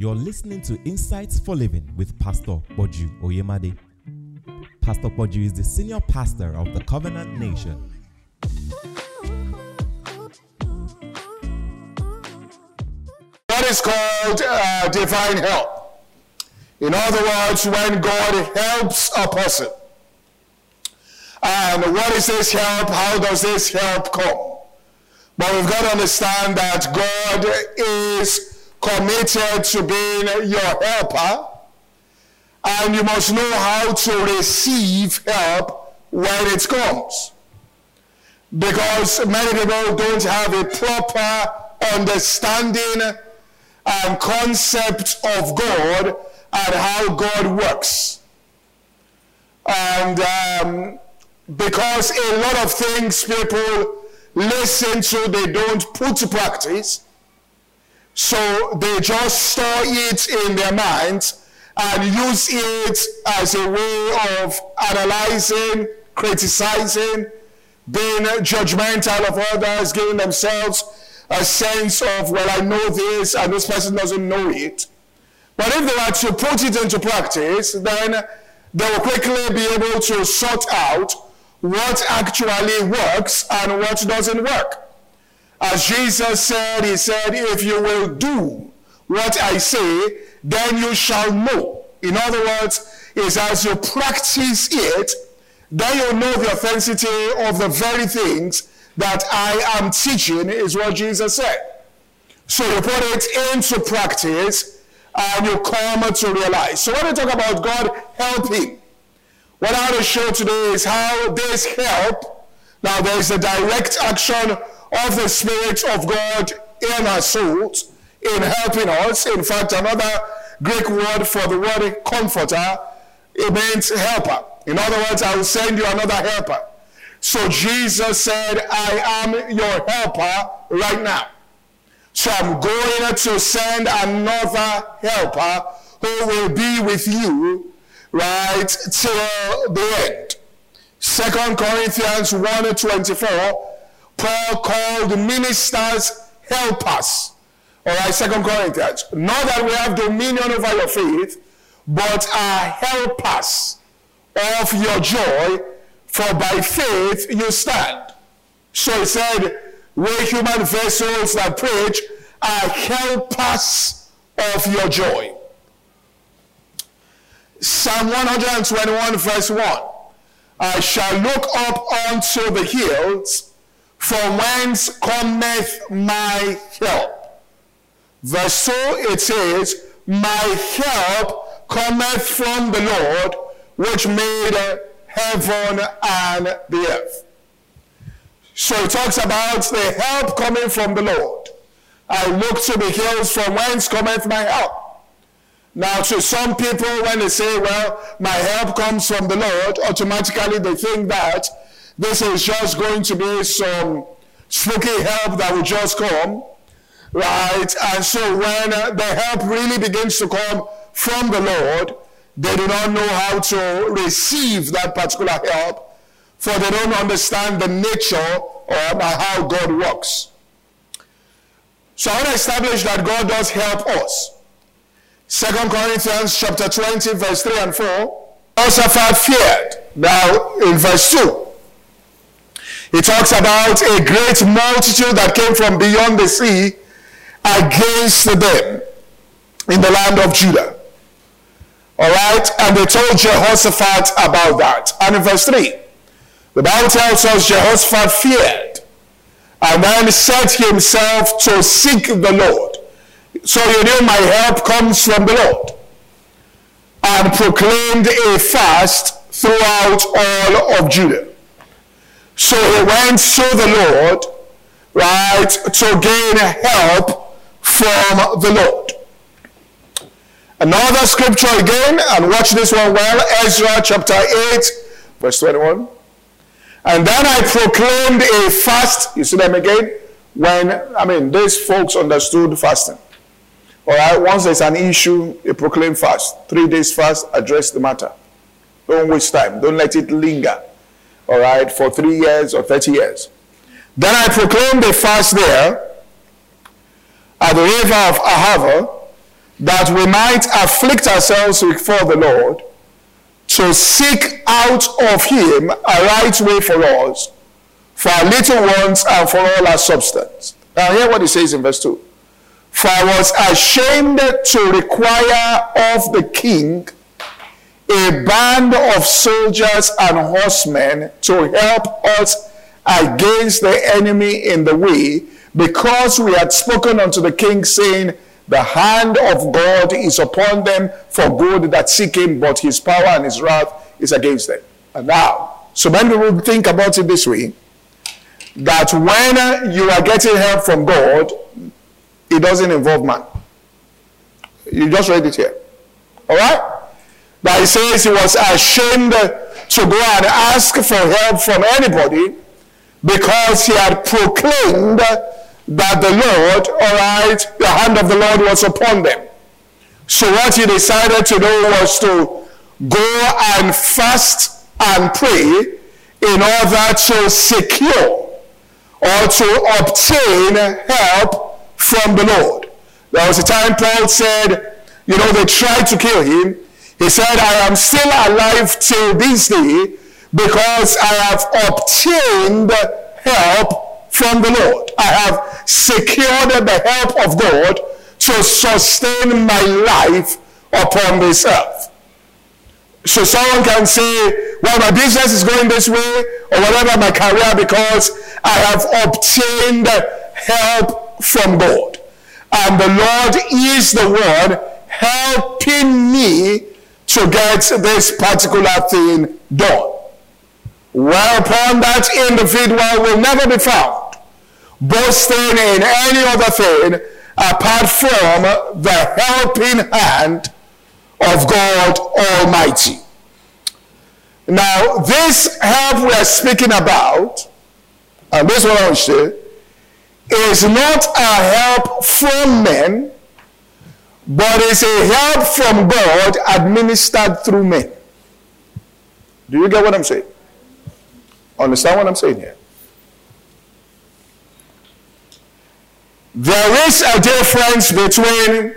You're listening to Insights for Living with Pastor Poju Oyemade. Pastor Boju is the senior pastor of the Covenant Nation. What is called uh, divine help? In other words, when God helps a person. And what is this help? How does this help come? But we've got to understand that God is committed to being your helper, and you must know how to receive help when it comes. Because many people don't have a proper understanding and concept of God and how God works. And um, because a lot of things people listen to, they don't put to practice so they just store it in their minds and use it as a way of analyzing, criticizing, being judgmental of others, giving themselves a sense of, well, I know this and this person doesn't know it. But if they were to put it into practice, then they will quickly be able to sort out what actually works and what doesn't work. As Jesus said, He said, If you will do what I say, then you shall know. In other words, is as you practice it, then you know the authenticity of the very things that I am teaching, is what Jesus said. So you put it into practice and you come to realize. So when we talk about God helping, what I want to show today is how this help, now there's a direct action of the Spirit of God in our souls in helping us. In fact, another Greek word for the word comforter, it means helper. In other words, I will send you another helper. So Jesus said, I am your helper right now. So I'm going to send another helper who will be with you right till the end. Second Corinthians 1 24 Paul called ministers helpers. All right, Second Corinthians. Not that we have dominion over your faith, but uh, are helpers of your joy, for by faith you stand. So he said, we human vessels that preach uh, are helpers of your joy. Psalm 121, verse 1. I shall look up unto the hills from whence cometh my help? Verse 2 it says, My help cometh from the Lord, which made heaven and the earth. So it talks about the help coming from the Lord. I look to the hills from whence cometh my help. Now, to some people, when they say, well, my help comes from the Lord, automatically they think that this is just going to be some spooky help that will just come, right? And so when uh, the help really begins to come from the Lord, they do not know how to receive that particular help, for they don't understand the nature of how God works. So I want to establish that God does help us. Second Corinthians chapter 20, verse 3 and 4. Jehoshaphat feared. Now, in verse 2, he talks about a great multitude that came from beyond the sea against them in the land of Judah. All right, and they told Jehoshaphat about that. And in verse 3, the Bible tells us Jehoshaphat feared and then set himself to seek the Lord. So you know my help comes from the Lord. And proclaimed a fast throughout all of Judah. So he went to the Lord, right, to gain help from the Lord. Another scripture again, and watch this one well, Ezra chapter 8, verse 21. And then I proclaimed a fast, you see them again? When, I mean, these folks understood fasting. All right, once there's an issue, you proclaim fast. Three days fast, address the matter. Don't waste time. Don't let it linger all right, for three years or 30 years. Then I proclaimed a fast there at the river of Ahava that we might afflict ourselves before the Lord to seek out of him a right way for us, for our little ones and for all our substance. Now hear what he says in verse 2. For I was ashamed to require of the king a band of soldiers and horsemen to help us against the enemy in the way, because we had spoken unto the king, saying, The hand of God is upon them for good that seek him, but his power and his wrath is against them. And now, so many people think about it this way that when you are getting help from God, it doesn't involve man. You just read it here. All right? That he says he was ashamed to go and ask for help from anybody because he had proclaimed that the Lord, all right, the hand of the Lord was upon them. So what he decided to do was to go and fast and pray in order to secure or to obtain help from the Lord. There was a time Paul said, you know, they tried to kill him. He said, I am still alive till this day because I have obtained help from the Lord. I have secured the help of God to sustain my life upon this earth. So someone can say, well, my business is going this way or whatever, my career, because I have obtained help from God. And the Lord is the one helping me to get this particular thing done. Whereupon that individual will never be found boasting in any other thing apart from the helping hand of God Almighty. Now, this help we are speaking about, and this one I to say, is not a help from men, but it's a help from God administered through men. Do you get what I'm saying? Understand what I'm saying here? There is a difference between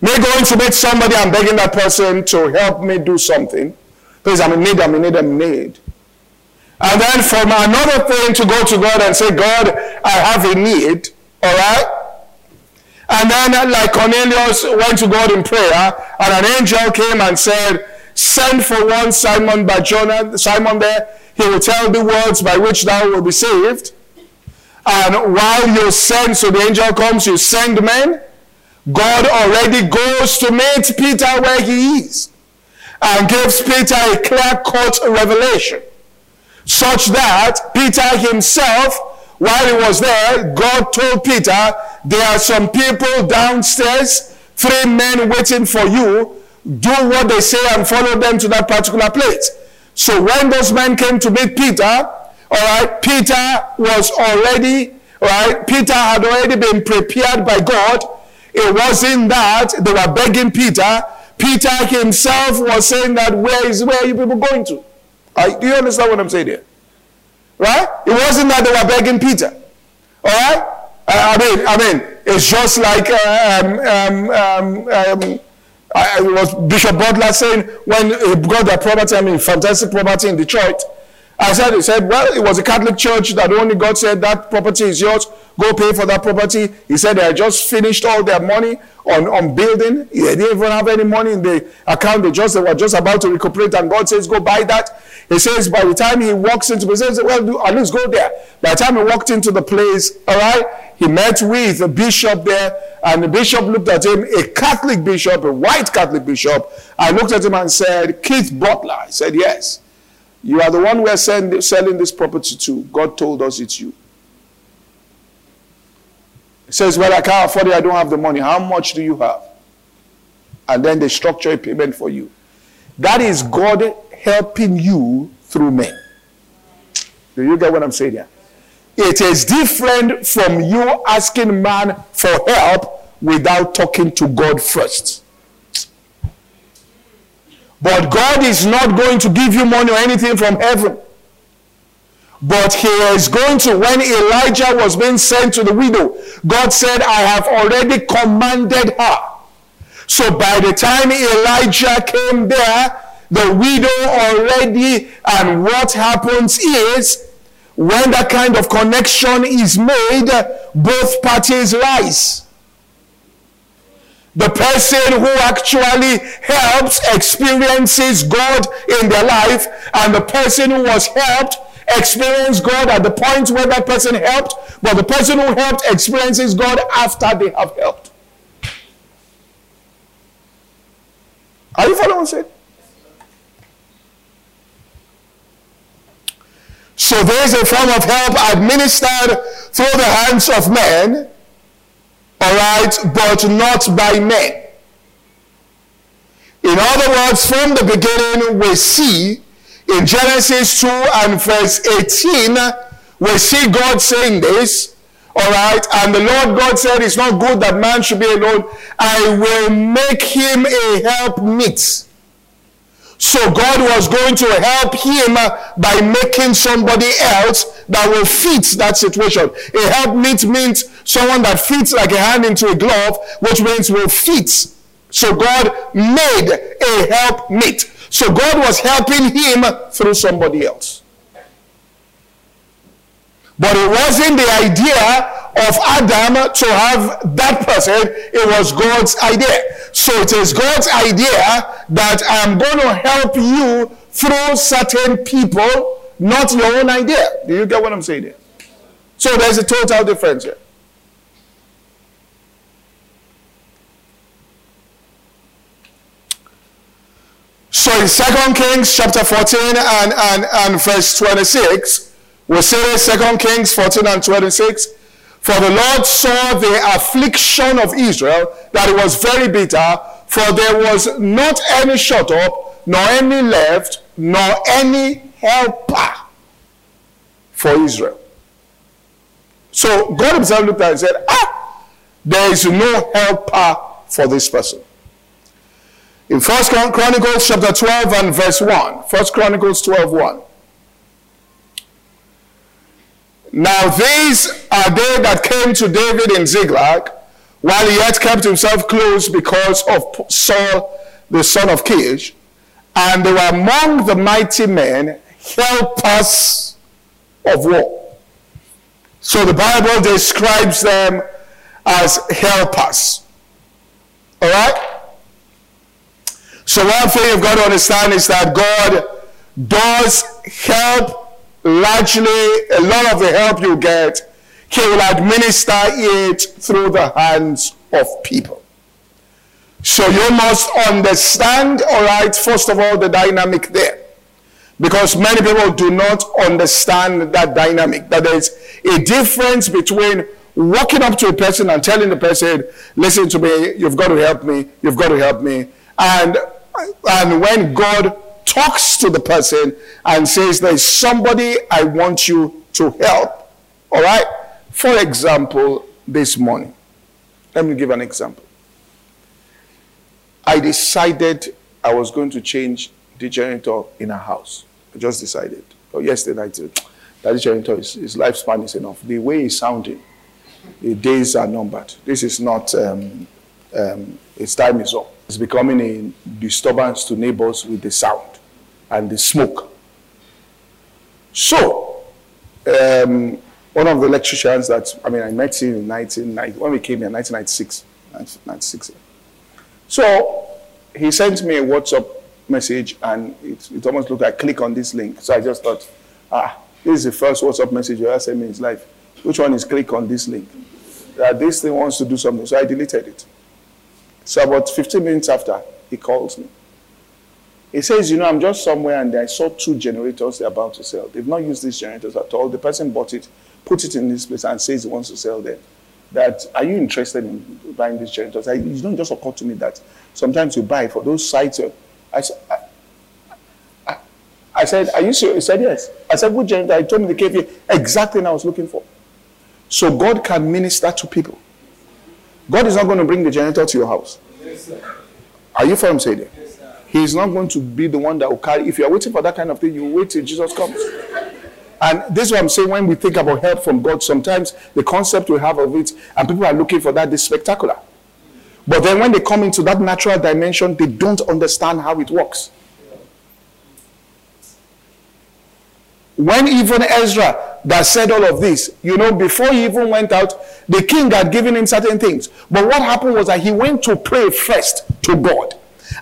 me going to meet somebody and begging that person to help me do something. Please, I'm in need, I'm in need, I'm in need. And then from another thing to go to God and say, God, I have a need. All right? And then like Cornelius went to God in prayer and an angel came and said, send for one Simon by Jonah, Simon there. He will tell the words by which thou will be saved. And while you send, so the angel comes, you send men. God already goes to meet Peter where he is and gives Peter a clear cut revelation such that Peter himself, while he was there, God told Peter, There are some people downstairs, three men waiting for you. Do what they say and follow them to that particular place. So when those men came to meet Peter, all right, Peter was already, all right, Peter had already been prepared by God it wasn't that they were begging Peter. Peter himself was saying that where is where are you people going to? do you understand what I'm saying here? Right? It wasn't that they were begging Peter. All right? I mean, I mean, it's just like uh, um, um, um, um I, was Bishop Butler saying when he got that property, I mean, fantastic property in Detroit. I said, he said, well, it was a Catholic church that only God said that property is yours. Go pay for that property. He said they had just finished all their money on, on building. They didn't even have any money in the account. They just they were just about to recuperate. And God says, go buy that. He says, by the time he walks into the place, well, at least go there. By the time he walked into the place, all right, he met with a bishop there. And the bishop looked at him, a Catholic bishop, a white Catholic bishop. I looked at him and said, Keith Butler. I said, yes. You are the one we are send, selling this property to. God told us it's you. He says, Well, I can't afford it. I don't have the money. How much do you have? And then they structure a payment for you. That is God helping you through men. Do you get what I'm saying here? It is different from you asking man for help without talking to God first. But God is not going to give you money or anything from heaven. But he is going to, when Elijah was being sent to the widow, God said, I have already commanded her So by the time Elijah came there, the widow already, and what happens is when that kind of connection is made, both parties rise. The person who actually helps experiences God in their life, and the person who was helped experience God at the point where that person helped, but the person who helped experiences God after they have helped. Are you following what I'm? So there is a form of help administered through the hands of men all right, but not by men. In other words, from the beginning, we see in Genesis 2 and verse 18, we see God saying this, all right, and the Lord God said, It's not good that man should be alone. I will make him a help meet. So God was going to help him by making somebody else that will fit that situation. A help meet means someone that fits like a hand into a glove, which means will fit. So God made a help meet. So God was helping him through somebody else. But it wasn't the idea of Adam to have that person, it was God's idea. So it is God's idea that I'm going to help you through certain people, not your own idea. Do you get what I'm saying here? So there's a total difference here. So in 2 Kings chapter 14 and, and, and verse 26, we say 2 Kings 14 and 26, for the Lord saw the affliction of Israel, that it was very bitter, for there was not any shut up, nor any left, nor any helper for Israel. So God himself looked at it and said, Ah, there is no helper for this person. In First Chronicles chapter 12 and verse 1, First Chronicles 12 1. Now these are they that came to David in Ziklag, while he yet kept himself close because of Saul, the son of Kish, and they were among the mighty men, helpers of war. So the Bible describes them as helpers. All right? So one thing you've got to understand is that God does help largely a lot of the help you get, he will administer it through the hands of people. So you must understand, all right, first of all, the dynamic there. Because many people do not understand that dynamic. That there's a difference between walking up to a person and telling the person, listen to me, you've got to help me, you've got to help me. And, and when God talks to the person and says, There's somebody I want you to help. All right? For example, this morning, let me give an example. I decided I was going to change the generator in a house. I just decided. Oh, yesterday night, that generator, is, his lifespan is enough. The way he's sounding, the days are numbered. This is not, um, um, time is up. It's becoming a disturbance to neighbors with the sound and the smoke. So, um, one of the electricians that, I mean, I met him in 1990, when we came here, 1996. 1996. So, he sent me a WhatsApp message and it, it almost looked like click on this link. So I just thought, ah, this is the first WhatsApp message he ever sent me in his life. Which one is click on this link? That this thing wants to do something. So I deleted it. So about 15 minutes after, he calls me. He says, you know, I'm just somewhere and I saw two generators they're about to sell. They've not used these generators at all. The person bought it, put it in this place and says he wants to sell them. That, are you interested in buying these generators? I, it don't just occur to me that sometimes you buy for those sites. I, I, I, I said, are you? He said, yes. I said, which generator? I told him the KVA. Exactly what I was looking for. So God can minister to people. God is not going to bring the generator to your house. Yes, are you following saying it? He's not going to be the one that will carry. If you are waiting for that kind of thing, you wait till Jesus comes. And this is what I'm saying when we think about help from God, sometimes the concept we have of it, and people are looking for that is spectacular. But then when they come into that natural dimension, they don't understand how it works. When even Ezra that said all of this, you know, before he even went out, the king had given him certain things. But what happened was that he went to pray first to God.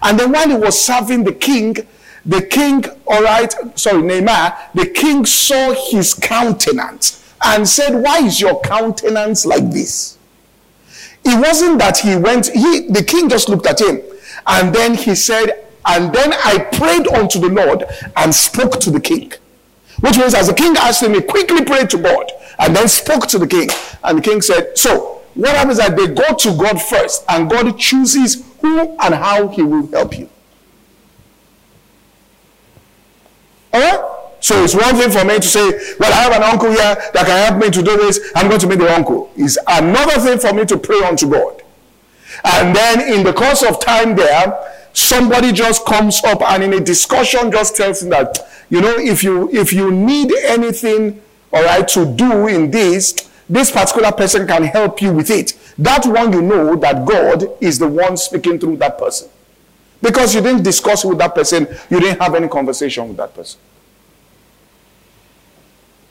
And then while he was serving the king, the king, all right, sorry, Nehemiah, the king saw his countenance and said, Why is your countenance like this? It wasn't that he went, he the king just looked at him and then he said, And then I prayed unto the Lord and spoke to the king. Which means, as the king asked him, he quickly prayed to God and then spoke to the king. And the king said, So, what happens is that they go to God first, and God chooses who and how he will help you. All right? So it's one thing for me to say, well, I have an uncle here that can help me to do this. I'm going to meet the uncle. It's another thing for me to pray unto God. And then in the course of time there, somebody just comes up and in a discussion just tells him that, you know, if you if you need anything, all right, to do in this, this particular person can help you with it. That one you know that God is the one speaking through that person. Because you didn't discuss with that person, you didn't have any conversation with that person.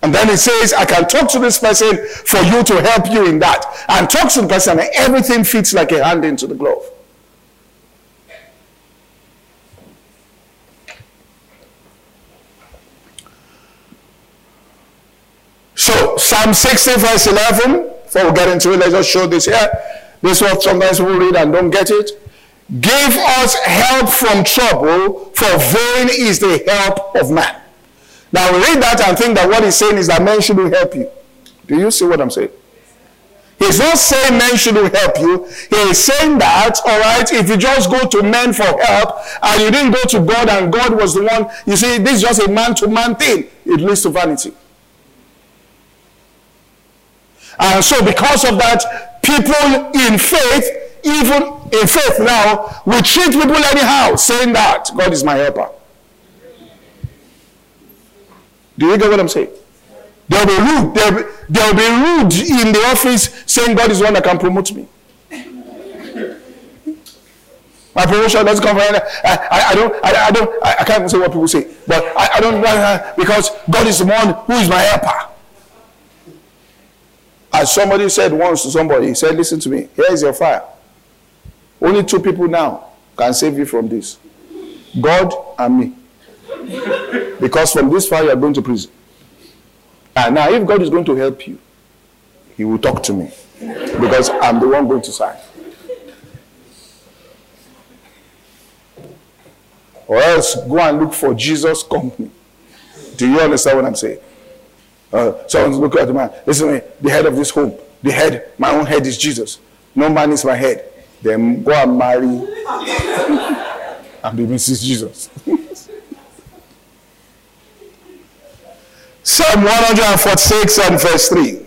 And then it says, I can talk to this person for you to help you in that. And talk to the person, and everything fits like a hand into the glove. So, Psalm 60, verse 11, before we get into it, let's just show this here. This is what sometimes we read and don't get it. Give us help from trouble, for vain is the help of man. Now we read that and think that what he's saying is that men shouldn't help you. Do you see what I'm saying? He's not saying men shouldn't help you. He is saying that, all right, if you just go to men for help and you didn't go to God and God was the one, you see, this is just a man to man thing. It leads to vanity. And so, because of that, people in faith, even in faith now, we treat people anyhow, saying that God is my helper. Do you get what I'm saying? They'll be rude. They'll be, they'll be rude in the office saying God is the one that can promote me. My promotion doesn't come from I, I, I don't I, I don't I, I, can't say what people say, but I, I don't uh, because God is the one who is my helper. As somebody said once to somebody, he said, Listen to me, here is your fire. Only two people now can save you from this God and me. Because from this fire, you are going to prison. And now, if God is going to help you, He will talk to me. Because I'm the one going to sign. Or else go and look for Jesus' company. Do you understand what I'm saying? Uh, someone's looking at the man. Listen to me, the head of this home. The head, my own head is Jesus. No man is my head. Then go and marry and be Mrs. Jesus. Psalm 146 and verse 3.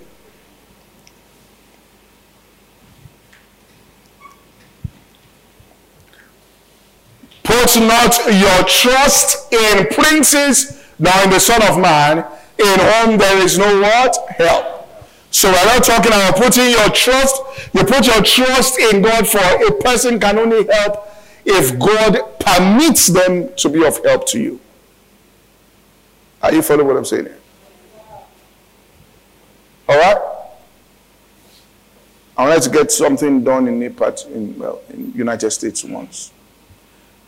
Put not your trust in princes, nor in the Son of Man, in whom there is no what? Help. So we're not talking about putting your trust. You put your trust in God for a person can only help if God permits them to be of help to you. Are you following what I'm saying here? All right? I wanted to get something done in NEPAT in well in United States once,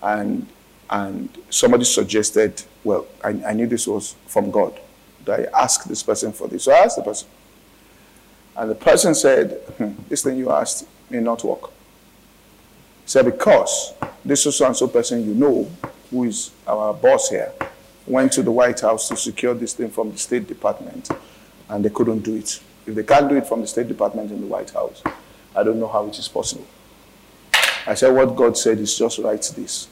and and somebody suggested, well, I, I knew this was from God. That I asked this person for this. So I asked the person, and the person said, hmm, "This thing you asked may not work." He said because this so and so person you know, who is our boss here, went to the White House to secure this thing from the State Department and they couldn't do it. If they can't do it from the State Department in the White House, I don't know how it is possible. I said, What God said is just write this.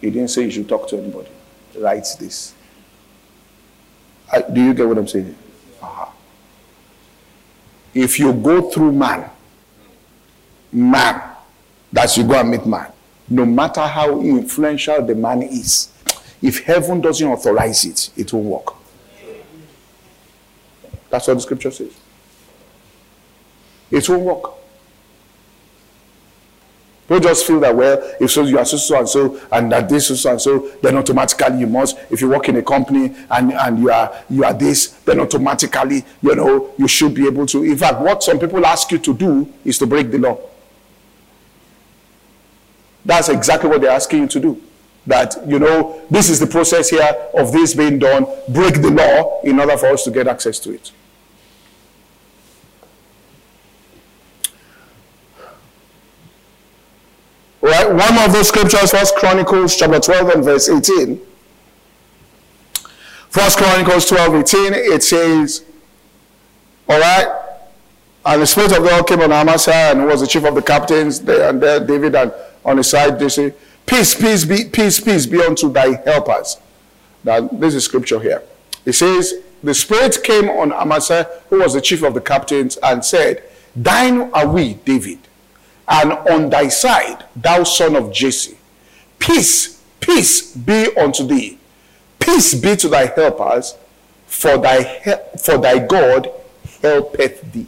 He didn't say you should talk to anybody. Write this. Do you get what I'm saying? Uh-huh. If you go through man, man, that you go and meet man, no matter how influential the man is, if heaven doesn't authorize it, it won't work. That's what the scripture says. It won't work. Don't just feel that, well, if so you are so, and so, and that this so and so, then automatically you must. If you work in a company and, and you are you are this, then automatically, you know, you should be able to. In fact, what some people ask you to do is to break the law. That's exactly what they're asking you to do. That, you know, this is the process here of this being done. Break the law in order for us to get access to it. Right? One of those scriptures, First Chronicles chapter 12 and verse 18. First Chronicles 12, 18, it says, All right, and the Spirit of God came on Amasa and was the chief of the captains, there and there, David, and on his side, they say, Peace, peace, be, peace, peace be unto thy helpers. Now, this is scripture here. It says, The Spirit came on Amasa, who was the chief of the captains, and said, Thine are we, David and on thy side, thou son of Jesse. Peace, peace be unto thee. Peace be to thy helpers, for thy, for thy God helpeth thee.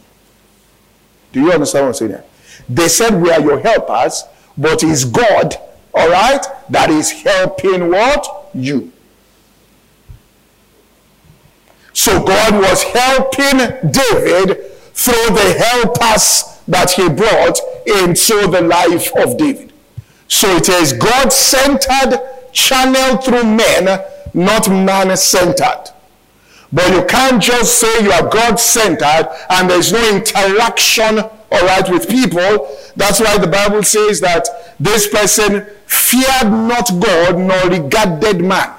Do you understand what I'm saying? They said we are your helpers, but it's God, all right, that is helping what? You. So God was helping David through the helpers that he brought into the life of David. So it is God centered, channeled through men, not man centered. But you can't just say you are God centered and there's no interaction, all right, with people. That's why the Bible says that this person feared not God nor regarded man.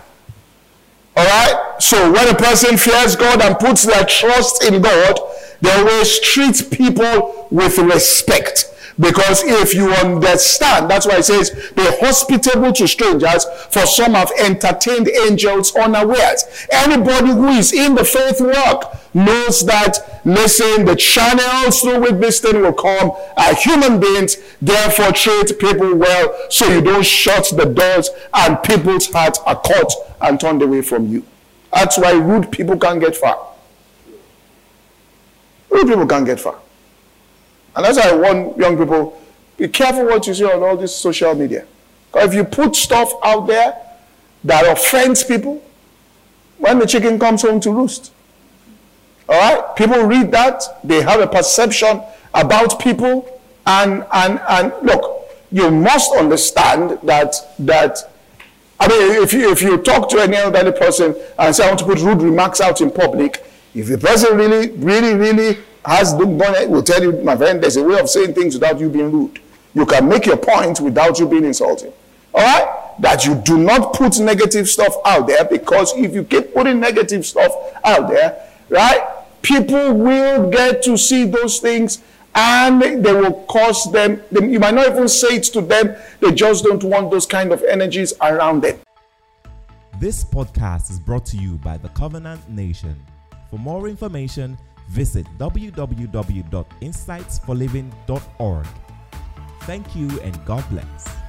All right? So when a person fears God and puts their trust in God, they always treat people with respect. Because if you understand, that's why it says, be hospitable to strangers, for some have entertained angels unawares. Anybody who is in the faith work knows that, listen, the channels through which this thing will come are human beings, therefore treat people well so you don't shut the doors and people's hearts are caught and turned away from you. That's why rude people can't get far. Rude people can't get far. And that's why I warn young people, be careful what you see on all this social media. If you put stuff out there that offends people, when the chicken comes home to roost, all right, people read that, they have a perception about people, and and and look, you must understand that that I mean, if you if you talk to any elderly person and say I want to put rude remarks out in public, if the person really, really, really has the money, will tell you, my friend, there's a way of saying things without you being rude. You can make your point without you being insulting. All right? That you do not put negative stuff out there because if you keep putting negative stuff out there, right, people will get to see those things and they will cause them, you might not even say it to them, they just don't want those kind of energies around them. This podcast is brought to you by the Covenant Nation. For more information, visit www.insightsforliving.org. Thank you and God bless.